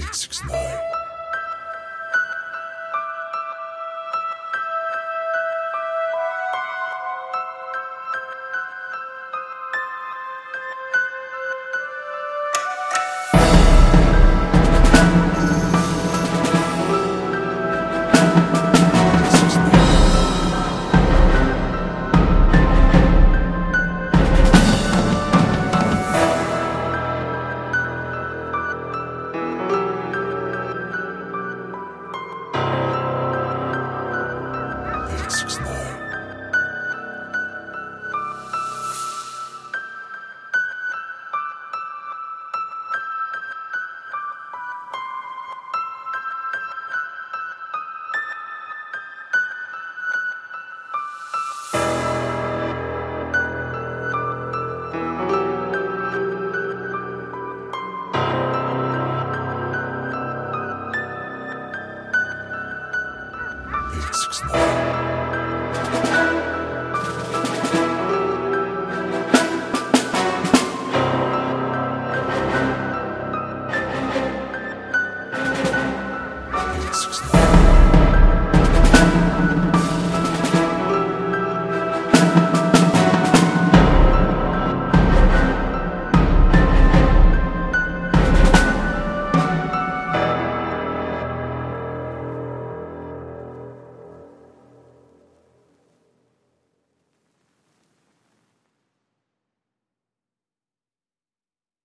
869. Nine. Eight six nine.